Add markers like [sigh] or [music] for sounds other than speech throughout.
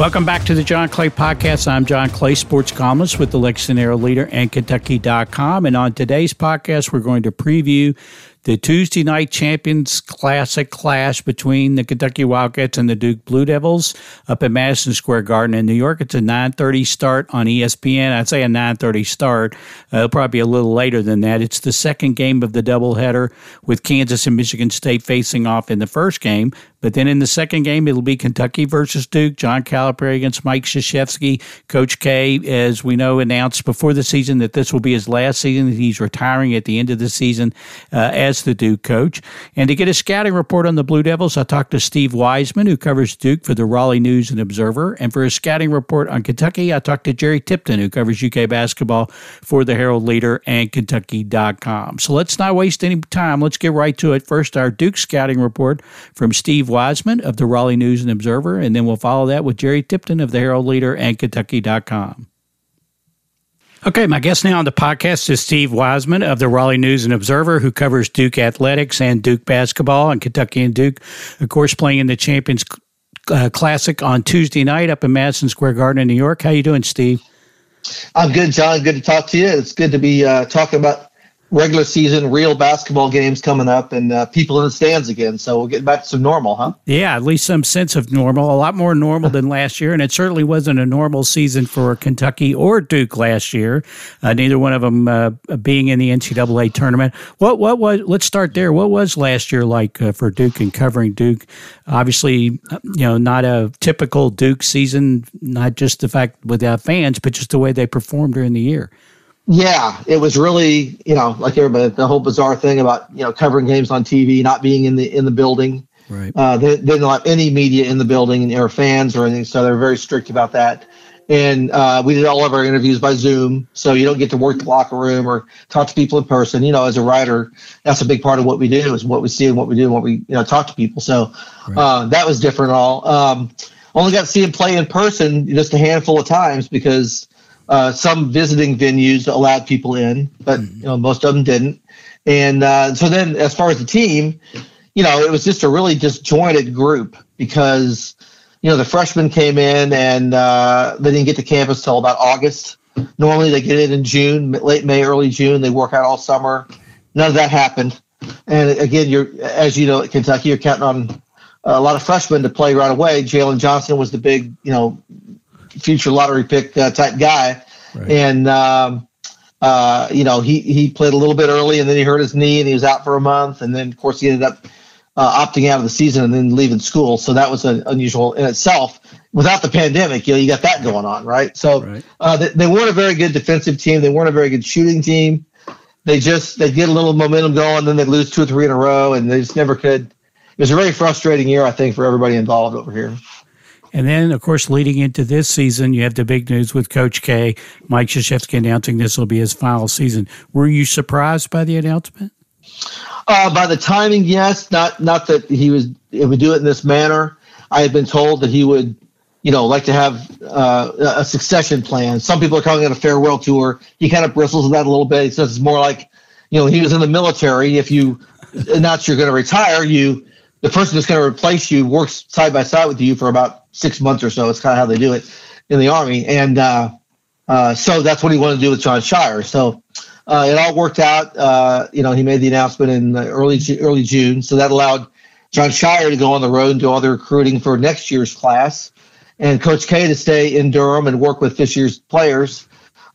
Welcome back to the John Clay Podcast. I'm John Clay, sports columnist with the Lexington Herald Leader and Kentucky.com. And on today's podcast, we're going to preview the Tuesday night Champions Classic clash between the Kentucky Wildcats and the Duke Blue Devils up at Madison Square Garden in New York. It's a 9:30 start on ESPN. I'd say a 9:30 start. Uh, it'll probably be a little later than that. It's the second game of the doubleheader with Kansas and Michigan State facing off in the first game. But then in the second game, it'll be Kentucky versus Duke. John Calipari against Mike Krzyzewski. Coach K, as we know, announced before the season that this will be his last season. He's retiring at the end of the season uh, the Duke coach. And to get a scouting report on the Blue Devils, I talked to Steve Wiseman, who covers Duke for the Raleigh News and Observer. And for a scouting report on Kentucky, I talked to Jerry Tipton, who covers UK basketball for the Herald Leader and Kentucky.com. So let's not waste any time. Let's get right to it. First, our Duke scouting report from Steve Wiseman of the Raleigh News and Observer, and then we'll follow that with Jerry Tipton of the Herald Leader and Kentucky.com. Okay, my guest now on the podcast is Steve Wiseman of the Raleigh News and Observer, who covers Duke athletics and Duke basketball and Kentucky and Duke, of course, playing in the Champions uh, Classic on Tuesday night up in Madison Square Garden in New York. How you doing, Steve? I'm good, John. Good to talk to you. It's good to be uh, talking about regular season, real basketball games coming up and uh, people in the stands again. So we'll get back to some normal, huh? Yeah, at least some sense of normal. A lot more normal than last year, and it certainly wasn't a normal season for Kentucky or Duke last year. Uh, neither one of them uh, being in the NCAA tournament. What what was? Let's start there. What was last year like uh, for Duke and covering Duke? Obviously, uh, you know, not a typical Duke season. Not just the fact without fans, but just the way they performed during the year. Yeah, it was really, you know, like everybody, the whole bizarre thing about you know covering games on TV, not being in the in the building. Right. Uh, they, they didn't have any media in the building or fans or anything, so they're very strict about that. And uh, we did all of our interviews by Zoom, so you don't get to work the locker room or talk to people in person. You know, as a writer, that's a big part of what we do is what we see and what we do and what we you know talk to people. So right. uh, that was different. All um, only got to see him play in person just a handful of times because uh, some visiting venues allowed people in, but mm-hmm. you know most of them didn't. And uh, so then, as far as the team, you know, it was just a really disjointed group because you know the freshmen came in and uh, they didn't get to campus till about August. Normally they get in in June, late May, early June. They work out all summer. None of that happened. And again, you're as you know, at Kentucky, you're counting on a lot of freshmen to play right away. Jalen Johnson was the big, you know, future lottery pick uh, type guy, right. and um, uh, you know he he played a little bit early, and then he hurt his knee, and he was out for a month, and then of course he ended up uh, opting out of the season and then leaving school. So that was an unusual in itself. Without the pandemic, you know, you got that going on, right? So right. Uh, they, they weren't a very good defensive team. They weren't a very good shooting team. They just they get a little momentum going, then they lose two or three in a row, and they just never could. It was a very frustrating year, I think, for everybody involved over here. And then, of course, leading into this season, you have the big news with Coach K, Mike Krzyzewski announcing this will be his final season. Were you surprised by the announcement? Uh, by the timing, yes. Not not that he was he would do it in this manner. I had been told that he would, you know, like to have uh, a succession plan. Some people are calling it a farewell tour. He kind of bristles with that a little bit. He says it's more like, you know, he was in the military. If you announce you're going to retire, you the person that's going to replace you works side by side with you for about six months or so. It's kind of how they do it in the army, and uh, uh, so that's what he wanted to do with Jon Scheyer. So uh, it all worked out. Uh, you know, he made the announcement in early early June, so that allowed Jon Scheyer to go on the road and do all the recruiting for next year's class, and Coach K to stay in Durham and work with this year's players.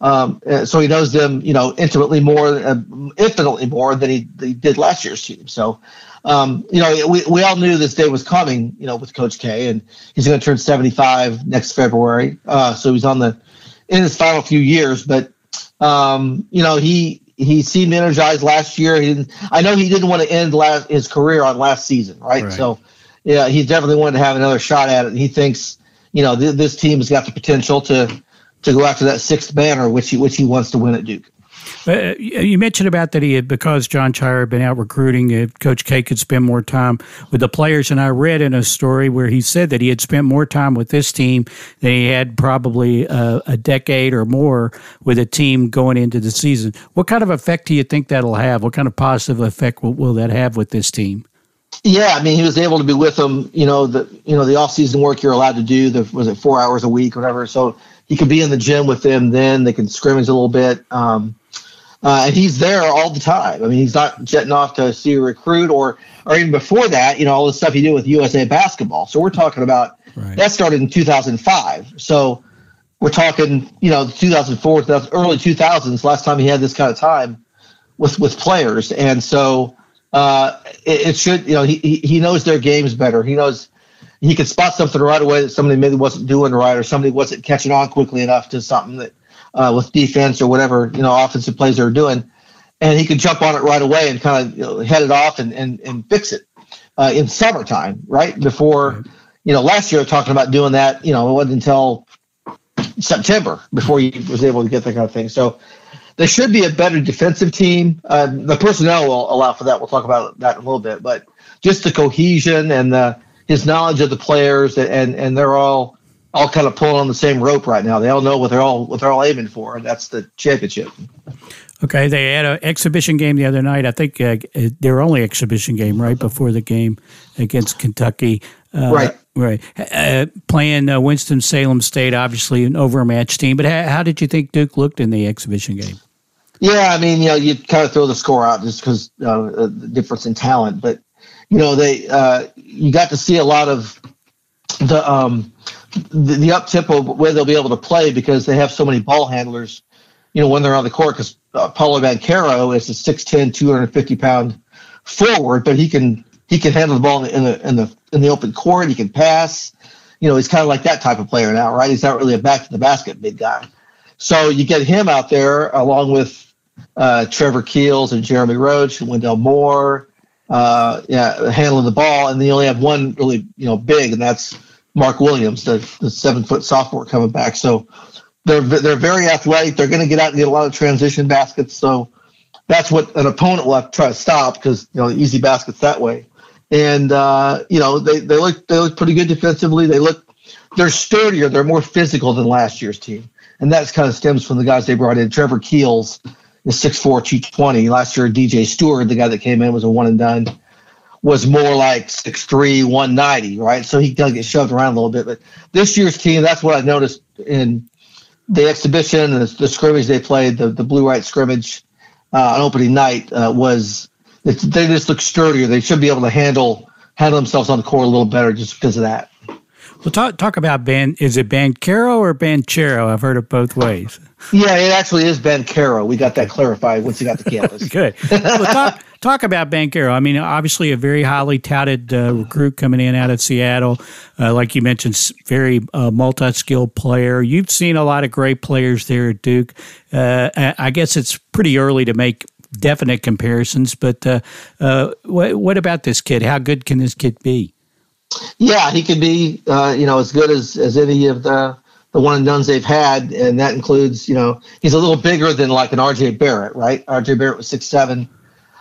Um, so he knows them, you know, intimately more, uh, infinitely more than he, he, did last year's team. So um, you know, we, we all knew this day was coming, you know, with Coach K, and he's going to turn 75 next February. Uh, so he's on the in his final few years, but um, you know, he he seemed energized last year. He didn't, I know he didn't want to end last, his career on last season, right? right? So yeah, he definitely wanted to have another shot at it. And he thinks, you know, th- this team has got the potential to to go after that sixth banner, which he which he wants to win at Duke. Uh, you mentioned about that he had because Jon Scheyer had been out recruiting. Uh, Coach K could spend more time with the players, and I read in a story where he said that he had spent more time with this team than he had probably uh, a decade or more with a team going into the season. What kind of effect do you think that'll have? What kind of positive effect will, will that have with this team? Yeah, I mean, he was able to be with them. You know, the you know the off season work you're allowed to do. The was it four hours a week, or whatever. So he could be in the gym with them. Then they can scrimmage a little bit. Um, uh, and he's there all the time. I mean, he's not jetting off to see a recruit or or even before that. You know, all the stuff he did with USA basketball. So we're talking about right. that started in 2005. So we're talking, you know, 2004, early 2000s. Last time he had this kind of time with with players, and so uh, it, it, should, you know, he he knows their games better. He knows he can spot something right away that somebody maybe wasn't doing right, or somebody wasn't catching on quickly enough to something that uh, with defense or whatever you know offensive plays they're doing, and he can jump on it right away and kind of you know, head it off and and, and fix it uh, in summertime, right before. You know, last year talking about doing that. You know, it wasn't until September before he was able to get that kind of thing. So there should be a better defensive team. Uh, the personnel will allow for that. We'll talk about that in a little bit, but just the cohesion and the, his knowledge of the players, and and they're all all kind of pulling on the same rope right now. They all know what they're all what they're all aiming for, and that's the championship. Okay, they had an exhibition game the other night. I think uh, their only exhibition game right before the game against Kentucky. Uh, right. Right. Uh, playing uh, Winston Salem State, obviously an overmatched team. But how, how, did you think Duke looked in the exhibition game? Yeah, I mean, you know, you kind of throw the score out just because uh, the difference in talent. But you know, they uh, you got to see a lot of the um, the, the up tempo way they'll be able to play because they have so many ball handlers. You know, when they're on the court, because uh, Paolo Banchero is a 6'10", 250 pound forward, but he can he can handle the ball in the in the in the, open court. He can pass. You know, he's kind of like that type of player now, right? He's not really a back to the basket big guy. So you get him out there along with uh, Trevor Keels and Jeremy Roach, and Wendell Moore, uh, yeah, handling the ball, and they only have one really, you know, big, and that's Mark Williams, the, the seven foot sophomore coming back. So they're they're very athletic. They're going to get out and get a lot of transition baskets. So that's what an opponent will have to try to stop because you know easy baskets that way. And uh, you know they, they look they look pretty good defensively. They look they're sturdier. They're more physical than last year's team, and that's kind of stems from the guys they brought in. Trevor Keels is 6'4", 220. Last year, DJ Steward, the guy that came in, was a one and done. Was more like 6'3", 190, right? So he kind of get shoved around a little bit. But this year's team, that's what I noticed in the exhibition and the, the scrimmage they played, the, the blue white scrimmage uh, on opening night uh, was they just look sturdier. They should be able to handle handle themselves on the court a little better just because of that. Well, talk talk about Ben. Is it Banchero or Banchero? I've heard it both ways. Yeah, it actually is Banchero. We got that clarified once he got to campus. [laughs] Good. Well, talk talk about Banchero. I mean, obviously a very highly touted uh, recruit coming in out of Seattle. Uh, like you mentioned, very uh, multi-skilled player. You've seen a lot of great players there at Duke. Uh, I guess it's pretty early to make definite comparisons, but uh, uh, what, what about this kid? How good can this kid be? Yeah, he could be, you know, as good as, as any of the the one and duns they've had, and that includes, you know, he's a little bigger than like an RJ Barrett, right? RJ Barrett was six seven.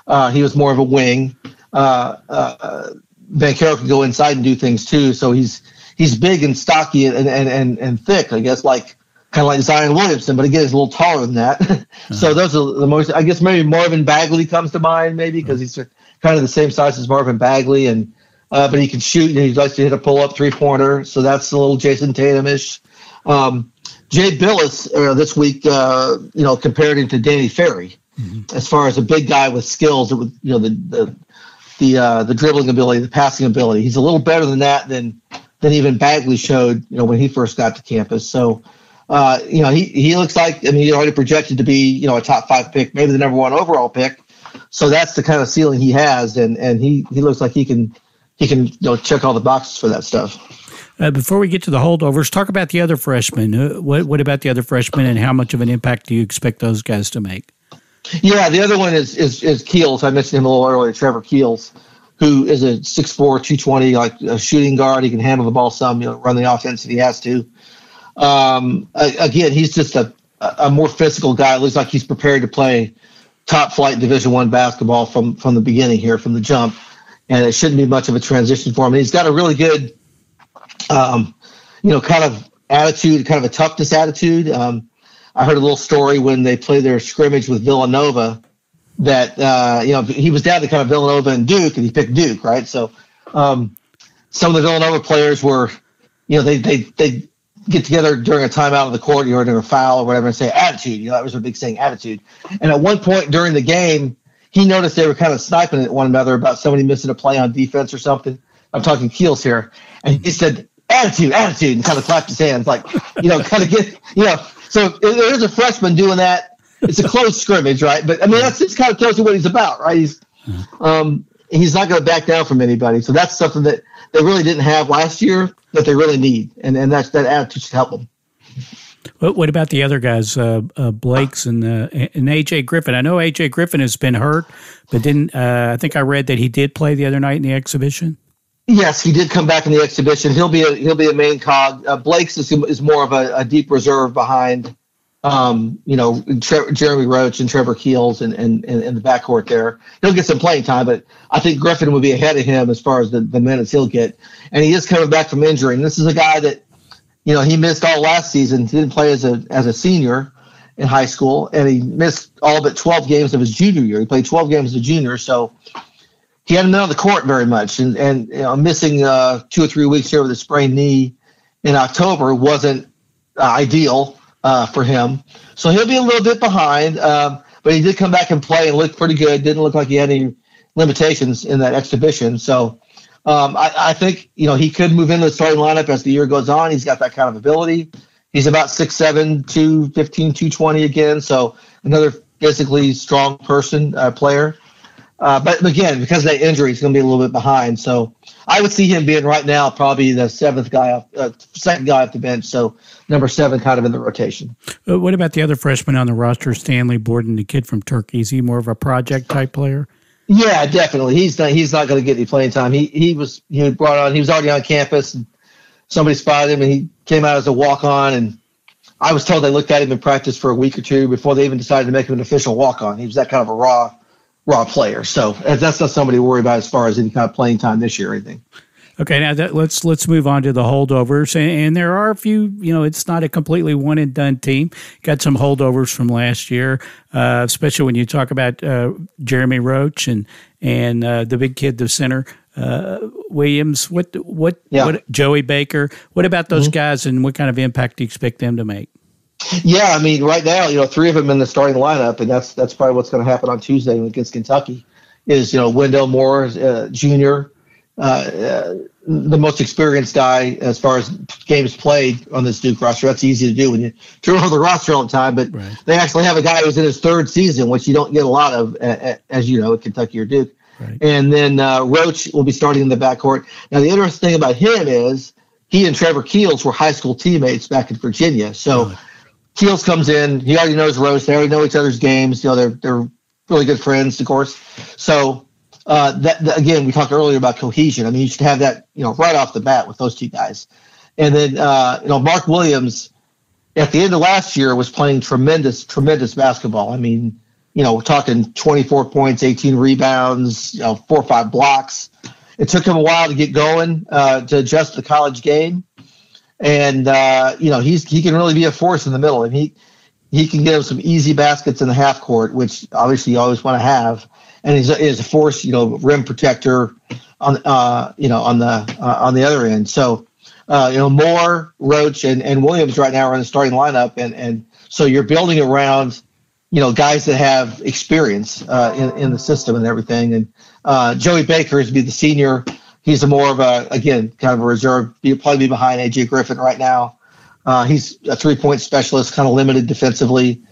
Uh, he was more of a wing. Uh, uh, Banchero can go inside and do things too. So he's he's big and stocky and and and, and thick, I guess, like kind of like Zion Williamson, but again, he's a little taller than that. [laughs] uh-huh. So those are the most. I guess maybe Marvin Bagley comes to mind, maybe because he's kind of the same size as Marvin Bagley, and uh, but he can shoot and he likes to hit a pull up three pointer. So that's a little Jayson Tatum ish. Um, Jay Bilas uh, this week, uh, you know, compared him to Danny Ferry mm-hmm. as far as a big guy with skills, with you know the the the, uh, the dribbling ability, the passing ability. He's a little better than that than than even Bagley showed, you know, when he first got to campus. So. Uh, you know, he, he looks like, I mean, he's already projected to be, you know, a top five pick, maybe the number one overall pick. So that's the kind of ceiling he has. And, and he, he looks like he can, he can, you know, check all the boxes for that stuff. Uh, before we get to the holdovers, talk about the other freshmen. Uh, what, what about the other freshmen, and how much of an impact do you expect those guys to make? Yeah, the other one is is, is Keels. I mentioned him a little earlier, Trevor Keels, who is a 6'4", 220, like a shooting guard. He can handle the ball some, you know, run the offense if he has to. Um, again, he's just a, a more physical guy. It looks like he's prepared to play top flight Division One basketball from from the beginning here, from the jump, and it shouldn't be much of a transition for him. He's got a really good um, you know, kind of attitude, kind of a toughness attitude. Um, I heard a little story when they played their scrimmage with Villanova that uh, you know he was down to kind of Villanova and Duke, and he picked Duke, right? So um, some of the Villanova players were, you know, they they they get together during a timeout on the court, you know, during a foul or whatever, and say attitude. You know, that was a big saying, attitude. And at one point during the game, he noticed they were kind of sniping at one another about somebody missing a play on defense or something. I'm talking Keels here, and he said attitude, attitude, and kind of clapped his hands, like you know, kind of get you know. So there's a freshman doing that it's a [laughs] close scrimmage, right? But I mean, that's just kind of tells you what he's about, right? He's um, he's not going to back down from anybody. So that's something that they really didn't have last year that they really need, and and that's that attitude should help them. What, what about the other guys, uh, uh, Blakes and uh, and AJ Griffin? I know AJ Griffin has been hurt, but didn't uh, I think I read that he did play the other night in the exhibition? Yes, he did come back in the exhibition. He'll be a he'll be a main cog. Uh, Blakes is, is more of a, a deep reserve behind um, you know, Tre- Jeremy Roach and Trevor Keels and in, in, the backcourt there. He'll get some playing time, but I think Griffin will be ahead of him as far as the, the minutes he'll get. And he is coming back from injury. And this is a guy that, you know, he missed all last season. He didn't play as a as a senior in high school, and he missed all but 12 games of his junior year. He played 12 games as a junior, so he hadn't been on the court very much. And and you know, missing uh, two or three weeks here with a sprained knee in October wasn't uh, ideal uh, for him. So he'll be a little bit behind, um, but he did come back and play and looked pretty good. Didn't look like he had any limitations in that exhibition. So um, I, I, think you know he could move into the starting lineup as the year goes on. He's got that kind of ability. He's about 6'7", 215, 220 again. So another physically strong person uh, player. Uh, but again, because of that injury, he's going to be a little bit behind. So I would see him being right now probably the seventh guy, off, uh, second guy off the bench. So number seven, kind of in the rotation. Uh, what about the other freshman on the roster, Stanley Borden, the kid from Turkey? Is he more of a project type player? Yeah, definitely. He's not. He's not going to get any playing time. He he was he was brought on. He was already on campus, and somebody spotted him, and he came out as a walk on. And I was told they looked at him in practice for a week or two before they even decided to make him an official walk on. He was that kind of a raw raw player. So that's not somebody to worry about as far as any kind of playing time this year or anything. Okay, now that, let's let's move on to the holdovers, and, and, there are a few. You know, it's not a completely one and done team. Got some holdovers from last year, uh, especially when you talk about uh, Jeremy Roach and and uh, the big kid, the center uh, Williams. What what yeah. what Joey Baker? What about those mm-hmm. guys, and what kind of impact do you expect them to make? Yeah, I mean, right now, you know, three of them in the starting lineup, and that's that's probably what's going to happen on Tuesday against Kentucky. Is you know Wendell Moore uh, Jr. Uh, uh, the most experienced guy as far as games played on this Duke roster. That's easy to do when you turn [laughs] over the roster all the time. But right. they actually have a guy who's in his third season, which you don't get a lot of, as you know, at Kentucky or Duke. Right. And then uh, Roach will be starting in the backcourt. Now, the interesting thing about him is he and Trevor Keels were high school teammates back in Virginia. So? Keels comes in. He already knows Roach. They already know each other's games. You know, they're they're really good friends, of course. So uh, that, that, again, we talked earlier about cohesion. I mean, you should have that, you know, right off the bat with those two guys. And then, uh, you know, Mark Williams at the end of last year was playing tremendous, tremendous basketball. I mean, you know, we're talking 24 points, 18 rebounds, you know, four or five blocks. It took him a while to get going, uh, to adjust the college game. And, uh, you know, he's, he can really be a force in the middle and he, he can give some easy baskets in the half court, which obviously you always want to have and he's, he's a force, you know, rim protector on, uh, you know, on the uh, on the other end. So, uh, you know, Moore, Roach, and, and Williams right now are in the starting lineup, and and so you're building around, you know, guys that have experience uh, in in the system and everything. And uh, Joey Baker is be the senior. He's a more of a again kind of a reserve. He'll probably be behind AJ Griffin right now. Uh, he's a three point specialist, kind of limited defensively,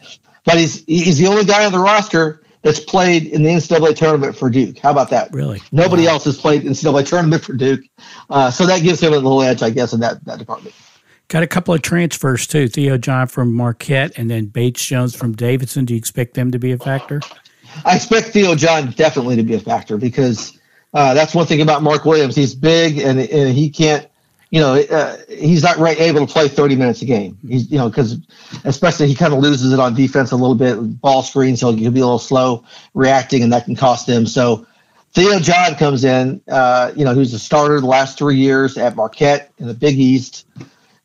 but he's he's the only guy on the roster that's played in the NCAA tournament for Duke. How about that? Really? Nobody wow. else has played in the NCAA tournament for Duke. Uh, so that gives him a little edge, I guess, in that, that department. Got a couple of transfers too. Theo John from Marquette and then Bates Jones from Davidson. Do you expect them to be a factor? I expect Theo John definitely to be a factor because uh, that's one thing about Mark Williams. He's big and, and he can't you know, uh, he's not right, able to play 30 minutes a game. He's, you know, because especially he kind of loses it on defense a little bit, ball screens, so he'll be a little slow reacting, and that can cost him. So Theo John comes in, uh, you know, who's a starter the last three years at Marquette in the Big East.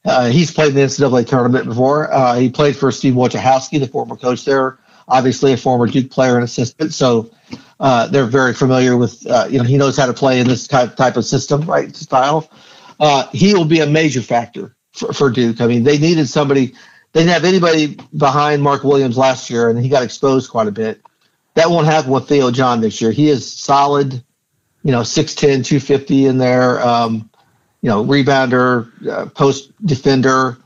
Uh, he's played in the NCAA tournament before. Uh, he played for Steve Wojciechowski, the former coach there, obviously a former Duke player and assistant, so uh, they're very familiar with. Uh, you know, he knows how to play in this type type of system, right style. Uh, he will be a major factor for, for Duke. I mean, they needed somebody. They didn't have anybody behind Mark Williams last year, and he got exposed quite a bit. That won't happen with Theo John this year. He is solid, you know, 6'10", 250 in there. Um, you know, rebounder, uh, post defender.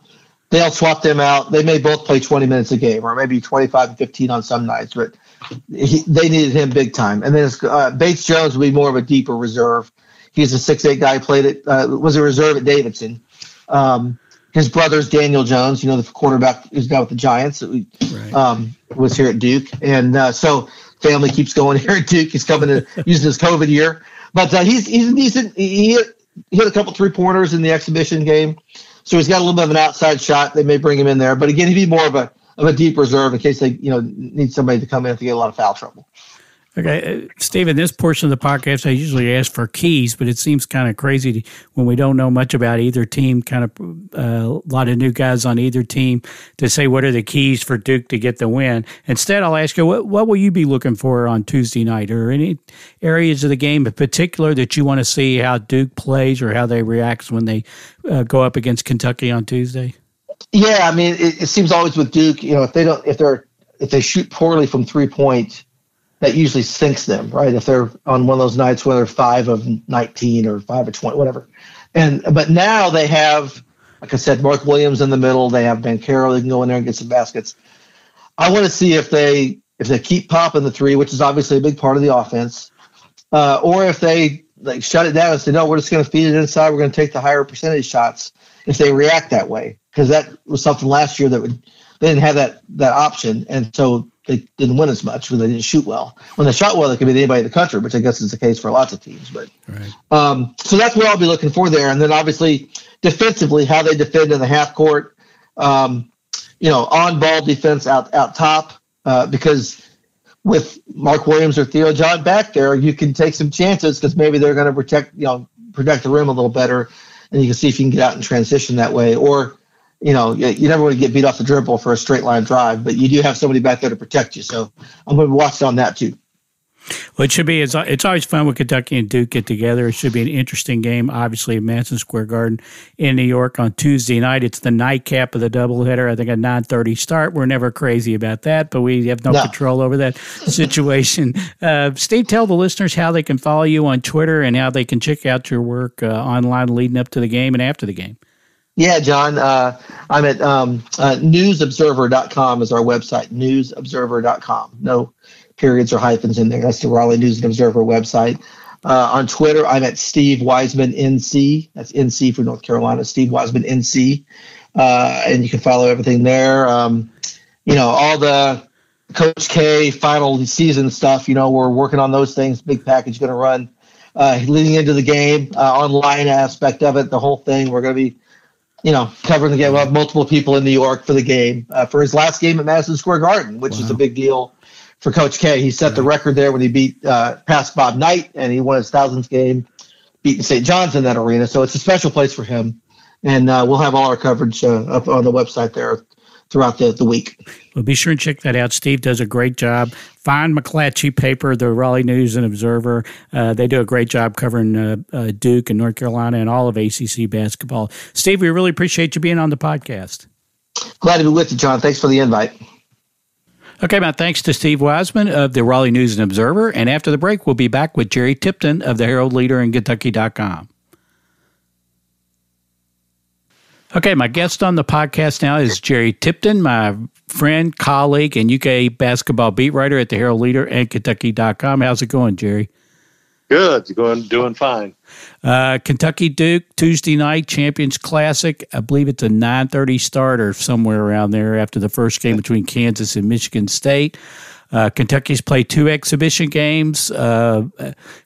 They'll swap them out. They may both play 20 minutes a game, or maybe 25 and 15 on some nights, but he, they needed him big time. And then uh, Bates Jones will be more of a deeper reserve. He's a six-eight guy. Played it uh, was a reserve at Davidson. Um, his brother's Daniel Jones, you know, the quarterback who's now with the Giants, right. um, was here at Duke, and uh, so family keeps going [laughs] here at Duke. He's coming to using his COVID year, but uh, he's he's decent. He, he hit a couple three pointers in the exhibition game, so he's got a little bit of an outside shot. They may bring him in there, but again, he'd be more of a of a deep reserve in case they you know need somebody to come in to get a lot of foul trouble. Okay, uh, Steve, in this portion of the podcast, I usually ask for keys, but it seems kind of crazy to, when we don't know much about either team, kind of uh, a lot of new guys on either team, to say what are the keys for Duke to get the win. Instead, I'll ask you, what, what will you be looking for on Tuesday night? Or any areas of the game in particular that you want to see how Duke plays or how they react when they uh, go up against Kentucky on Tuesday? Yeah, I mean, it, it seems always with Duke, you know, if they don't, if they're, if they shoot poorly from three point, that usually sinks them, right? If they're on one of those nights where they're five of 19 or five of 20, whatever. And but now they have, like I said, Mark Williams in the middle. They have Banchero. They can go in there and get some baskets. I want to see if they if they keep popping the three, which is obviously a big part of the offense, uh, or if they like shut it down and say no, we're just going to feed it inside. We're going to take the higher percentage shots. If they react that way, because that was something last year that would they didn't have that that option, and so they didn't win as much when they didn't shoot well. When they shot well, they could beat anybody in the country, which I guess is the case for lots of teams. But right. um, so that's what I'll be looking for there. And then obviously defensively, how they defend in the half court, um, you know, on ball defense out out top, uh, because with Mark Williams or Theo John back there, you can take some chances because maybe they're going to protect you know protect the rim a little better, and you can see if you can get out and transition that way or you know, you never want to get beat off the dribble for a straight line drive, but you do have somebody back there to protect you. So I'm going to watch on that too. Well, it should be. It's, it's always fun when Kentucky and Duke get together. It should be an interesting game. Obviously, at Madison Square Garden in New York on Tuesday night. It's the nightcap of the doubleheader. I think a nine thirty start. We're never crazy about that, but we have no, no. control over that [laughs] situation. Uh, Steve, tell the listeners how they can follow you on Twitter and how they can check out your work uh, online leading up to the game and after the game. Yeah, John. Uh, I'm at um, uh, newsobserver.com is our website, newsobserver.com. No periods or hyphens in there. That's the Raleigh News and Observer website. Uh, on Twitter, I'm at Steve Wiseman NC. That's NC for North Carolina, Steve Wiseman NC. Uh, and you can follow everything there. Um, you know, all the Coach K final season stuff, you know, we're working on those things. Big package going to run uh, leading into the game, uh, online aspect of it, the whole thing. We're going to be you know, covering the game. We'll have multiple people in New York for the game uh, for his last game at Madison Square Garden, which wow. is a big deal for Coach K. He set the record there when he beat uh, past Bob Knight, and he won his thousandth game, beating St. John's in that arena. So it's a special place for him, and uh, we'll have all our coverage uh, up on the website there throughout the, the week. Well, be sure and check that out. Steve does a great job. Find McClatchy paper, the Raleigh News and Observer. Uh, they do a great job covering uh, uh, Duke and North Carolina and all of ACC basketball. Steve, we really appreciate you being on the podcast. Glad to be with you, John. Thanks for the invite. Okay, my thanks to Steve Wiseman of the Raleigh News and Observer. And after the break, we'll be back with Jerry Tipton of the Herald Leader and Kentucky.com. Okay, my guest on the podcast now is Jerry Tipton, my friend, colleague, and UK basketball beat writer at the Herald Leader and Kentucky.com. How's it going, Jerry? Good. Going doing fine. Uh, Kentucky Duke Tuesday night Champions Classic. I believe it's a 9:30 start or somewhere around there after the first game between Kansas and Michigan State. Uh, Kentucky's played two exhibition games. Uh,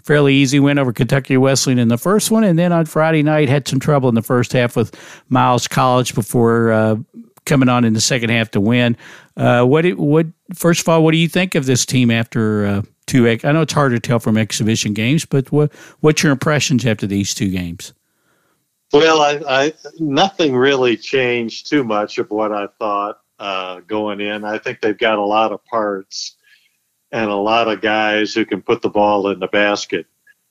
fairly easy win over Kentucky Wesleyan in the first one, and then on Friday night had some trouble in the first half with Miles College before uh, coming on in the second half to win. Uh, what what first of all, what do you think of this team after uh, two? I know it's hard to tell from exhibition games, but what what's your impressions after these two games? Well, I, I nothing really changed too much of what I thought uh, going in. I think they've got a lot of parts and a lot of guys who can put the ball in the basket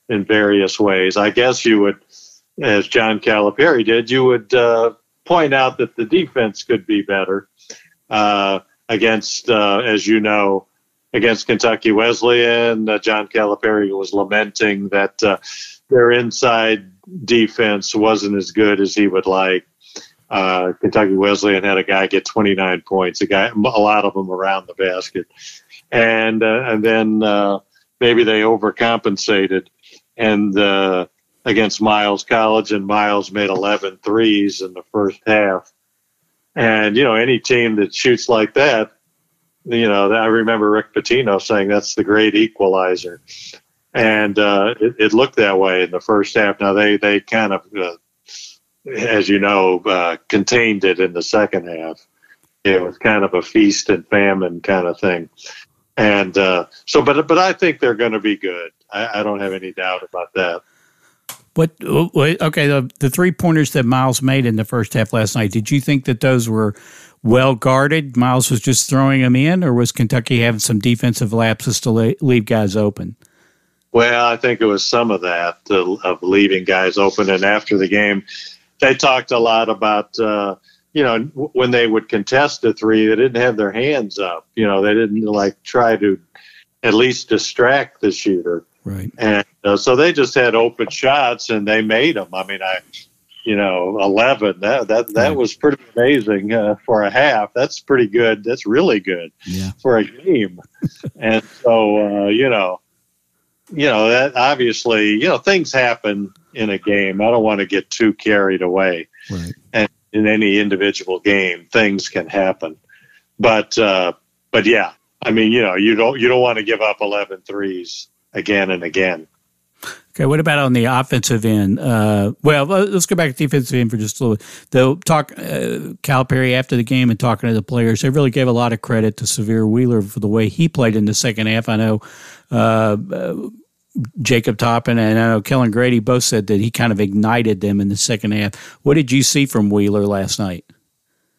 in various ways. I guess you would, as John Calipari did, you would uh, point out that the defense could be better uh, against, uh, as you know, against Kentucky Wesleyan. Uh, John Calipari was lamenting that uh, their inside defense wasn't as good as he would like. Uh, Kentucky Wesleyan had a guy get 29 points, a guy, a lot of them around the basket, and uh, and then uh, maybe they overcompensated, and uh, against Miles College, and Miles made 11 threes in the first half, and you know any team that shoots like that, you know I remember Rick Pitino saying that's the great equalizer, and uh, it, it, looked that way in the first half. Now they they kind of uh, as you know, uh, contained it in the second half. It was kind of a feast and famine kind of thing, and uh, so, but but I think they're going to be good. I, I, don't have any doubt about that. What? Okay, the the three pointers that Miles made in the first half last night. Did you think that those were well guarded? Miles was just throwing them in, or was Kentucky having some defensive lapses to leave guys open? Well, I think it was some of that uh, of leaving guys open, and after the game, they talked a lot about uh, you know when they would contest a three, they didn't have their hands up. You know, they didn't like try to at least distract the shooter. Right. And uh, so they just had open shots and they made them. I mean, I, you know, 11, that, that, that right. was pretty amazing uh, for a half. That's pretty good. That's really good yeah. for a game. and so, uh, you know, you know, that obviously, you know, things happen in a game. I don't want to get too carried away. Right. And in any individual game, things can happen. But uh, but yeah, I mean, you know, you don't you don't want to give up 11 threes again and again. Okay, what about on the offensive end? Uh, well, let's go back to defensive end for just a little bit. They'll talk uh, Calipari after the game and talking to the players. They really gave a lot of credit to Sahvir Wheeler for the way he played in the second half. I know uh, Jacob Toppin and I know Kellan Grady both said that he kind of ignited them in the second half. What did you see from Wheeler last night?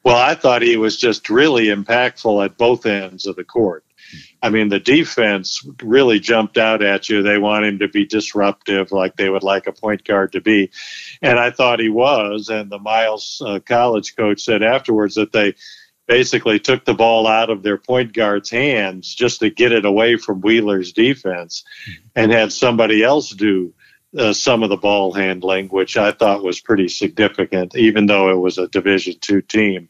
Well, I thought he was just really impactful at both ends of the court. I mean, the defense really jumped out at you. They want him to be disruptive, like they would like a point guard to be. And I thought he was. And the Miles uh, College coach said afterwards that they basically took the ball out of their point guard's hands just to get it away from Wheeler's defense and had somebody else do uh, some of the ball handling, which I thought was pretty significant, even though it was a Division two team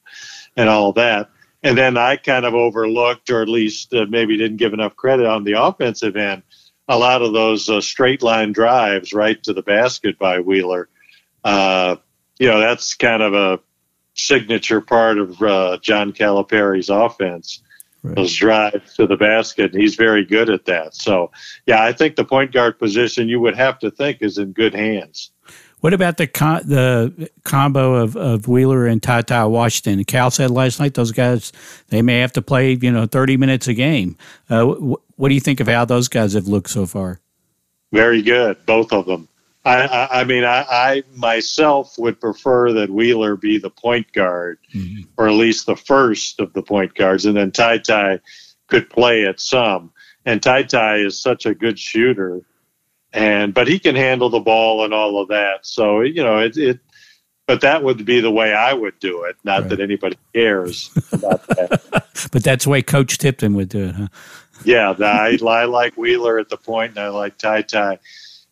and all that. And then I kind of overlooked, or at least uh, maybe didn't give enough credit on the offensive end, a lot of those uh, straight line drives right to the basket by Wheeler. Uh, you know, that's kind of a signature part of uh, John Calipari's offense. Right. Those drives to the basket, he's very good at that. So, yeah, I think the point guard position you would have to think is in good hands. What about the con- the combo of, of Wheeler and Ty Washington? Cal said last night those guys they may have to play you know thirty minutes a game. Uh, wh- what do you think of how those guys have looked so far? Very good, both of them. I, I, I mean, I, I, myself would prefer that Wheeler be the point guard, mm-hmm. or at least the first of the point guards, and then TyTy could play at some. And TyTy is such a good shooter, and but he can handle the ball and all of that. So you know, it, it but that would be the way I would do it. Not right. that anybody cares about [laughs] that. but that's the way Coach Tipton would do it, huh? Yeah, I, I like Wheeler at the point, and I like TyTy.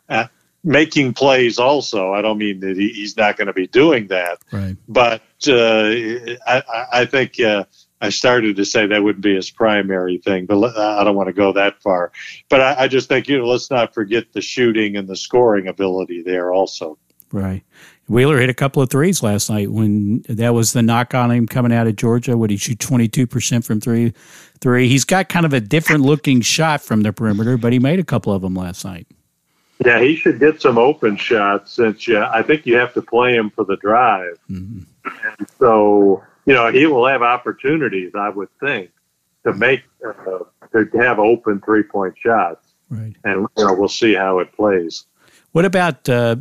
Uh, making plays also. I don't mean that he, he's not going to be doing that. Right. But uh, I, I, think uh, I started to say that wouldn't be his primary thing, but I don't want to go that far. But I, I just think, you know, let's not forget the shooting and the scoring ability there also. Right. Wheeler hit a couple of threes last night when that was the knock on him coming out of Georgia. Would he shoot 22% from three? Three. He's got kind of a different looking shot from the perimeter, but he made a couple of them last night. Yeah, he should get some open shots since yeah, I think you have to play him for the drive. Mm-hmm. And so, you know, he will have opportunities, I would think, to make uh, to have open three point shots. Right. And you know, we'll see how it plays. What about uh,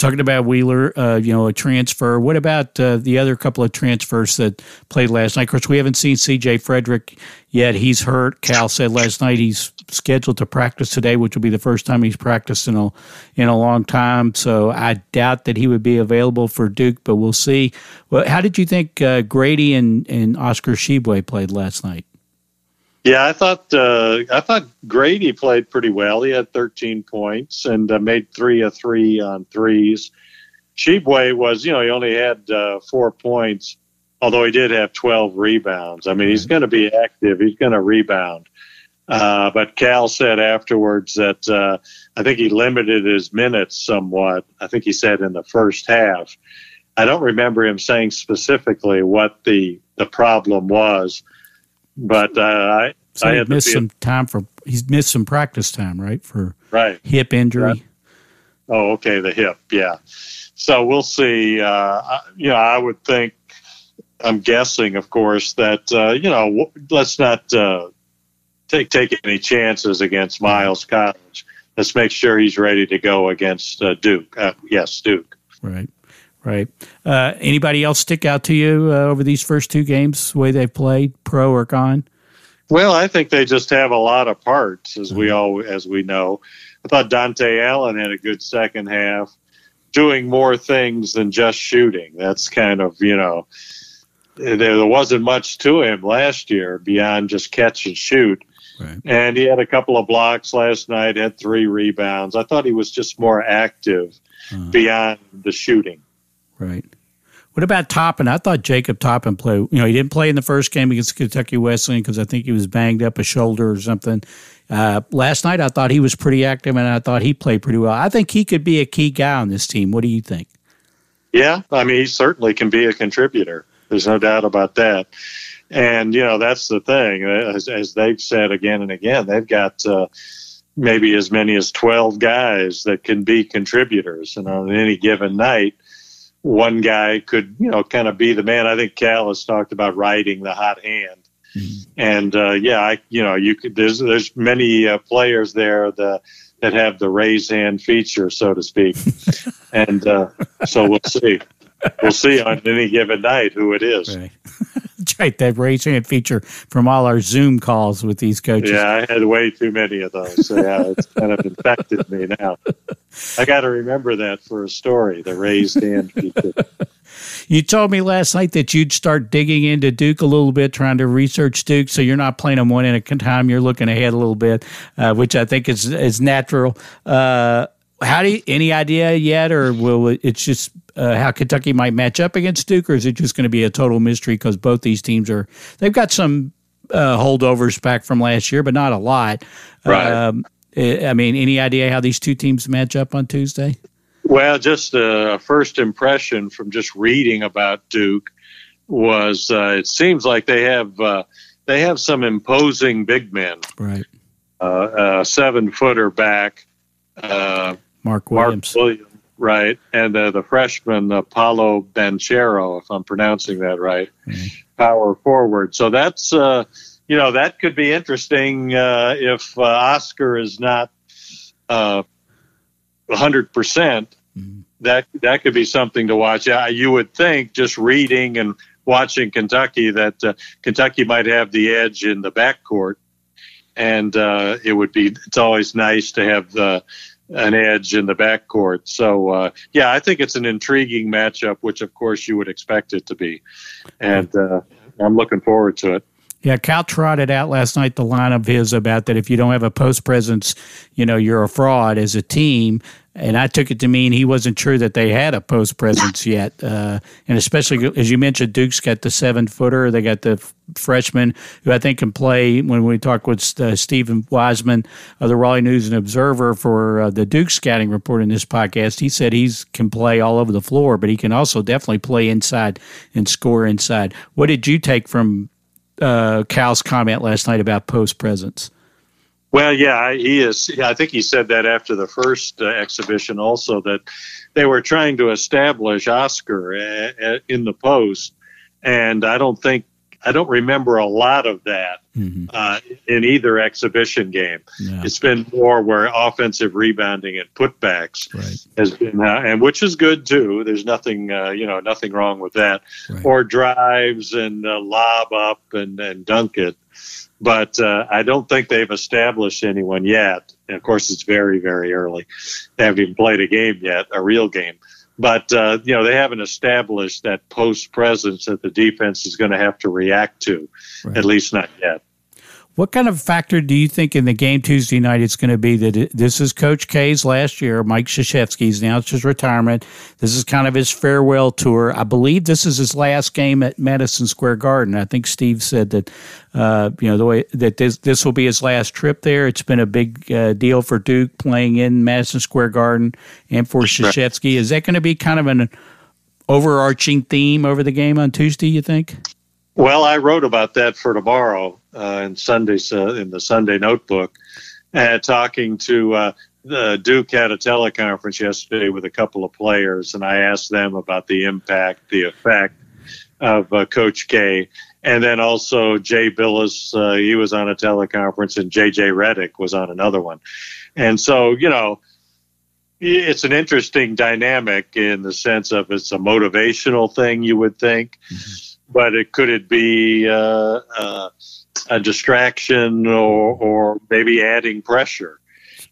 talking about Wheeler? Uh, you know, a transfer. What about uh, the other couple of transfers that played last night? Of course, we haven't seen C.J. Frederick yet. He's hurt. Cal said last night he's scheduled to practice today, which will be the first time he's practiced in a in a long time. So I doubt that he would be available for Duke, but we'll see. Well, how did you think uh, Grady and and Oscar Tshiebwe played last night? Yeah, I thought uh, I thought Grady played pretty well. He had 13 points and uh, made three of three on threes. Tshiebwe was, you know, he only had uh, four points, although he did have 12 rebounds. I mean, he's going to be active. He's going to rebound. Uh, but Cal said afterwards that uh, I think he limited his minutes somewhat. I think he said in the first half. I don't remember him saying specifically what the the problem was but uh, I, so I had missed some time for he's missed some practice time, right? For right hip injury. Oh, okay, the hip, yeah. So we'll see. Uh, you know, I would think. I'm guessing, of course, that uh, you know, let's not uh, take take any chances against Miles College. Let's make sure he's ready to go against uh, Duke. Uh, yes, Duke. Right. Right. Uh, anybody else stick out to you uh, over these first two games, the way they've played, pro or con? Well, I think they just have a lot of parts, as we all as we know. I thought Dontaie Allen had a good second half, doing more things than just shooting. That's kind of you know, there wasn't much to him last year beyond just catch and shoot. Right. And he had a couple of blocks last night, had three rebounds. I thought he was just more active uh-huh. beyond the shooting. Right. What about Toppin? I thought Jacob Toppin played. You know, he didn't play in the first game against Kentucky Wesleyan because I think he was banged up a shoulder or something. Uh, last night, I thought he was pretty active, and I thought he played pretty well. I think he could be a key guy on this team. What do you think? Yeah, I mean, he certainly can be a contributor. There's no doubt about that. And you know, that's the thing. As, as they've said again and again, they've got. Uh, maybe as many as 12 guys that can be contributors. And on any given night, one guy could, you know, kind of be the man. I think Cal has talked about riding the hot hand. Mm-hmm. And uh, yeah, I, you know, you could. There's there's many uh, players there that that have the raise hand feature, so to speak. [laughs] and uh, so we'll see. We'll see on any given night who it is. Right. Right. That raise hand feature from all our Zoom calls with these coaches. Yeah, I had way too many of those. So yeah, it's kind of infected me now. I got to remember that for a story. The raised hand feature. You told me last night that you'd start digging into Duke a little bit, trying to research Duke. So you're not playing them one at a time. You're looking ahead a little bit, uh, which I think is is natural. Uh, how do you, any idea yet, or will it, it's just uh, how Kentucky might match up against Duke, or is it just going to be a total mystery because both these teams are they've got some uh, holdovers back from last year, but not a lot. Right. Um, I mean, any idea how these two teams match up on Tuesday? Well, just a first impression from just reading about Duke was uh, it seems like they have uh, they have some imposing big men. Right. Uh, seven footer back. Uh, Mark Williams. Mark Williams, right, and uh, the freshman Paolo Banchero, if I'm pronouncing that right, mm-hmm. power forward. So that's uh, you know that could be interesting uh, if uh, Oscar is not uh, hundred percent. Mm-hmm. That that could be something to watch. Yeah, you would think just reading and watching Kentucky that uh, Kentucky might have the edge in the backcourt, and it would be. It's always nice to have the an edge in the backcourt. So uh, yeah, I think it's an intriguing matchup, which of course you would expect it to be, and uh, I'm looking forward to it. Yeah, Cal trotted out last night the line of his about that if you don't have a post presence, you know, you're a fraud as a team. And I took it to mean he wasn't sure that they had a post presence yet. Uh, and especially as you mentioned, Duke's got the seven footer. They got the freshman who I think can play. When we talked with uh, Stephen Wiseman of the Raleigh News and Observer for uh, the Duke scouting report in this podcast, he said he can play all over the floor, but he can also definitely play inside and score inside. What did you take from uh, Cal's comment last night about post presence? Well, yeah, he is. I think he said that after the first uh, exhibition, also that they were trying to establish Oscar a, uh, a, uh, in the post, and I don't think I don't remember a lot of that mm-hmm. uh, in either exhibition game. Yeah. It's been more where offensive rebounding and putbacks right. has been, uh, and which is good too. There's nothing, uh, you know, nothing wrong with that. Right. Or drives and uh, lob up and, and dunk it. But uh, I don't think they've established anyone yet. And of course, it's very, very early. They haven't even played a game yet, a real game but uh, you know they haven't established that post presence that the defense is going to have to react to, right. at least not yet. What kind of factor do you think in the game Tuesday night it's going to be that it, this is Coach K's last year? Mike Krzyzewski's announced his retirement. This is kind of his farewell tour. I believe this is his last game at Madison Square Garden. I think Steve said that, uh, you know, the way that this this will be his last trip there. It's been a big uh, deal for Duke playing in Madison Square Garden and for Krzyzewski. Is that going to be kind of an overarching theme over the game on Tuesday? You think? Well, I wrote about that for tomorrow uh, in Sunday's in the Sunday Notebook, uh, talking to uh, the Duke had a teleconference yesterday with a couple of players, and I asked them about the impact, the effect of uh, Coach K, and then also Jay Bilas, Uh, he was on a teleconference, and JJ Redick was on another one, and so you know it's an interesting dynamic in the sense of it's a motivational thing you would think. Mm-hmm. But it could it be uh, uh, a distraction or, or maybe adding pressure?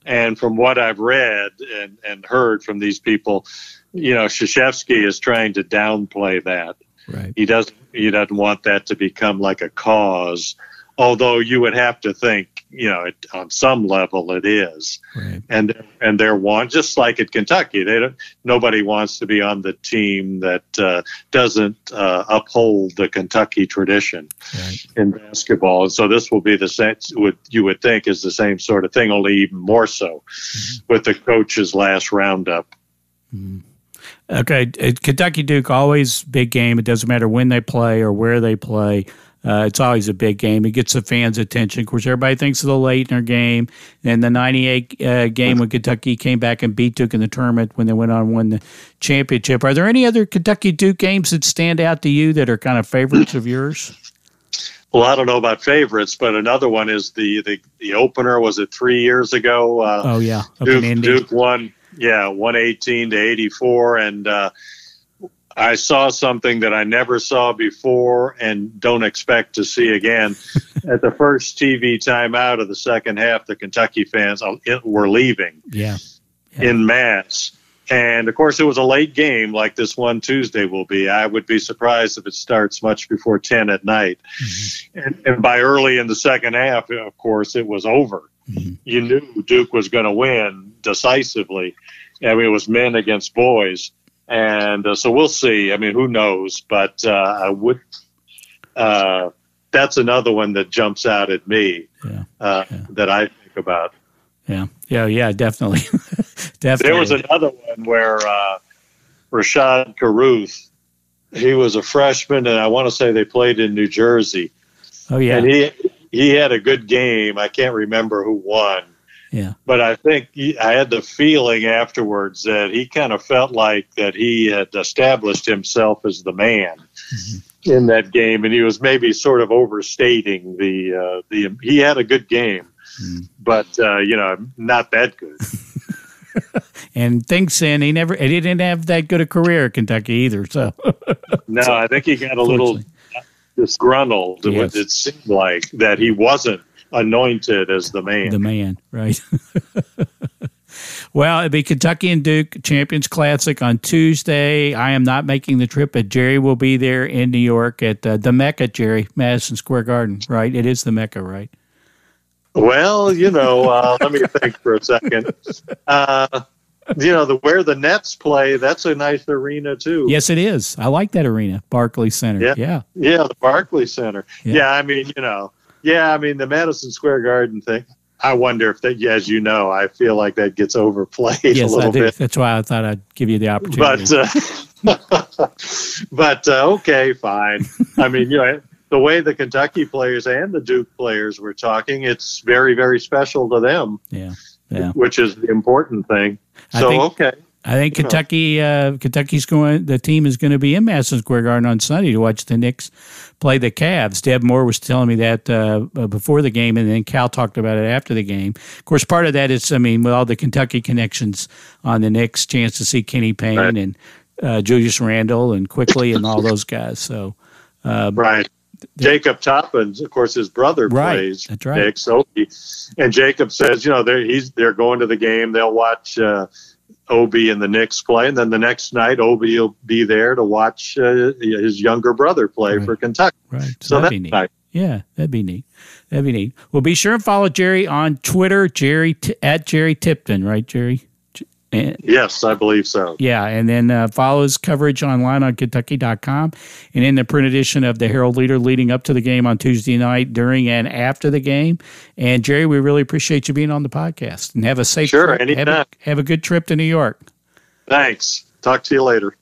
And from what I've read and, and heard from these people, you know, Krzyzewski is trying to downplay that. Right. He doesn't he doesn't want that to become like a cause although you would have to think, you know, it, on some level it is. Right. And and they're one just like at Kentucky, they don't. Nobody wants to be on the team that uh, doesn't uh, uphold the Kentucky tradition right. in basketball. And so this will be the same. What you would think is the same sort of thing, only even more so mm-hmm. with the coach's last roundup. Mm-hmm. Okay, Kentucky Duke always big game. It doesn't matter when they play or where they play. Uh, it's always a big game. It gets the fans' attention. Of course, everybody thinks of the Laettner game and the '98 uh, game when Kentucky came back and beat Duke in the tournament when they went on and won the championship. Are there any other Kentucky Duke games that stand out to you that are kind of favorites of yours? Well, I don't know about favorites, but another one is the the, the opener. Was it three years ago? Uh, oh yeah, Duke, Duke won. Yeah, one eighteen to eighty four, and uh, I saw something that I never saw before and don't expect to see again. [laughs] At the first TV timeout of the second half, the Kentucky fans uh, were leaving yeah. yeah. in mass. And of course, it was a late game like this one Tuesday will be. I would be surprised if it starts much before 10 at night. Mm-hmm. And, and, by early in the second half, of course, it was over. Mm-hmm. You knew Duke was going to win decisively. I mean, it was men against boys and uh, so we'll see. I mean, who knows? But uh, I would. Uh, that's another one that jumps out at me yeah. Uh, yeah. that I think about. Yeah, yeah, yeah, definitely, [laughs] definitely. There was another one where uh, Rashaad Carruth, he was a freshman, and I want to say they played in New Jersey. Oh yeah, and he he had a good game. I can't remember who won, yeah. But I think he, I had the feeling afterwards that he kind of felt like that he had established himself as the man mm-hmm. in that game, and he was maybe sort of overstating the uh, the. He had a good game, mm. but uh, you know, not that good. [laughs] [laughs] and thinks in he never he didn't have that good a career at Kentucky either. So no, I think he got a little disgruntled. Yes. It seemed like that he wasn't anointed as the man. The man, right. [laughs] well, it'll be Kentucky and Duke Champions Classic on Tuesday. I am not making the trip, but Jerry will be there in New York at uh, the Mecca, Jerry, Madison Square Garden, right? It is the Mecca, right? Well, you know, uh, let me think for a second. Uh, you know, the where the Nets play, that's a nice arena too. Yes, it is. I like that arena, Barclays Center. Yeah, yeah, yeah the Barclays Center. Yeah. yeah, I mean, you know, yeah, I mean the Madison Square Garden thing. I wonder if that, as you know, I feel like that gets overplayed yes, a little bit. That's why I thought I'd give you the opportunity. But, uh, [laughs] but uh, okay, fine. I mean, you know, the way the Kentucky players and the Duke players were talking, it's very, very special to them. Yeah, yeah. Which is the important thing. So think, okay. I think Kentucky, uh, Kentucky's going. The team is going to be in Madison Square Garden on Sunday to watch the Knicks play the Cavs. Deb Moore was telling me that uh, uh, before the game, and then Cal talked about it after the game. Of course, part of that is, I mean, with all the Kentucky connections on the Knicks, chance to see Kenny Payne right. and uh, Julius Randle and Quickley and all those guys. So, uh, right. Jacob Toppin, of course, his brother right, plays that's right. Nick. So, and Jacob says, you know, they're he's they're going to the game. They'll watch uh, Obi and the Knicks play, and then the next night Obi will be there to watch uh, his younger brother play right. for Kentucky. Right. So, so that'd be neat. Nice. Yeah, that'd be neat. That'd be neat. Well, be sure and follow Jerry on Twitter, Jerry t- at Jerry Tipton. Right, Jerry. And, yes, I believe so. Yeah, and then uh, follow his coverage online on Kentucky.com and in the print edition of the Herald Leader leading up to the game on Tuesday night, during and after the game. And Jerry, we really appreciate you being on the podcast and have a safe sure, trip. Anytime. Have a, have a good trip to New York. Thanks. Talk to you later.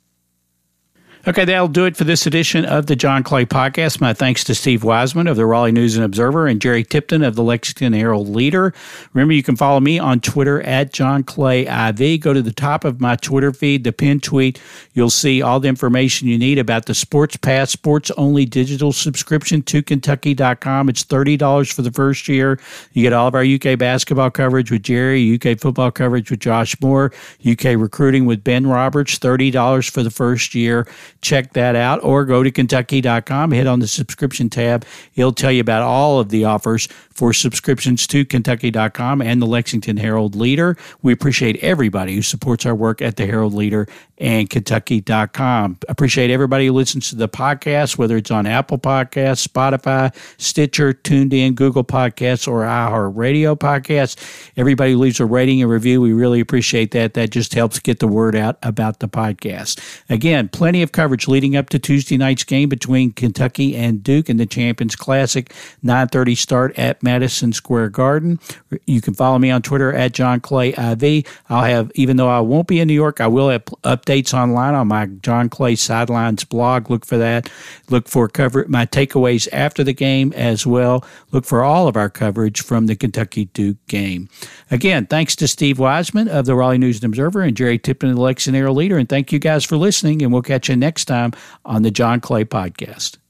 Okay, that'll do it for this edition of the John Clay Podcast. My thanks to Steve Wiseman of the Raleigh News and Observer and Jerry Tipton of the Lexington Herald Leader. Remember, you can follow me on Twitter at John Clay IV. Go to the top of my Twitter feed, the pin tweet. You'll see all the information you need about the Sports Pass, sports only digital subscription to Kentucky.com. It's $30 for the first year. You get all of our UK basketball coverage with Jerry, UK football coverage with Josh Moore, UK recruiting with Ben Roberts, $30 for the first year check that out or go to Kentucky.com, hit on the subscription tab. It'll tell you about all of the offers for subscriptions to Kentucky.com and the Lexington Herald Leader. We appreciate everybody who supports our work at the Herald Leader and Kentucky.com. Appreciate everybody who listens to the podcast, whether it's on Apple Podcasts, Spotify, Stitcher, TuneIn, Google Podcasts, or our radio podcasts. Everybody who leaves a rating and review, we really appreciate that. That just helps get the word out about the podcast. Again, plenty of coverage leading up to Tuesday night's game between Kentucky and Duke in the Champions Classic, 9:30 start at Madison Square Garden. You can follow me on Twitter at John Clay IV. I'll have, even though I won't be in New York, I will have updates online on my John Clay Sidelines blog. Look for that. Look for cover my takeaways after the game as well. Look for all of our coverage from the Kentucky Duke game. Again, thanks to Steve Wiseman of the Raleigh News and Observer and Jerry Tipton of the Herald Leader. And thank you guys for listening. And we'll catch you next time on the John Clay Podcast.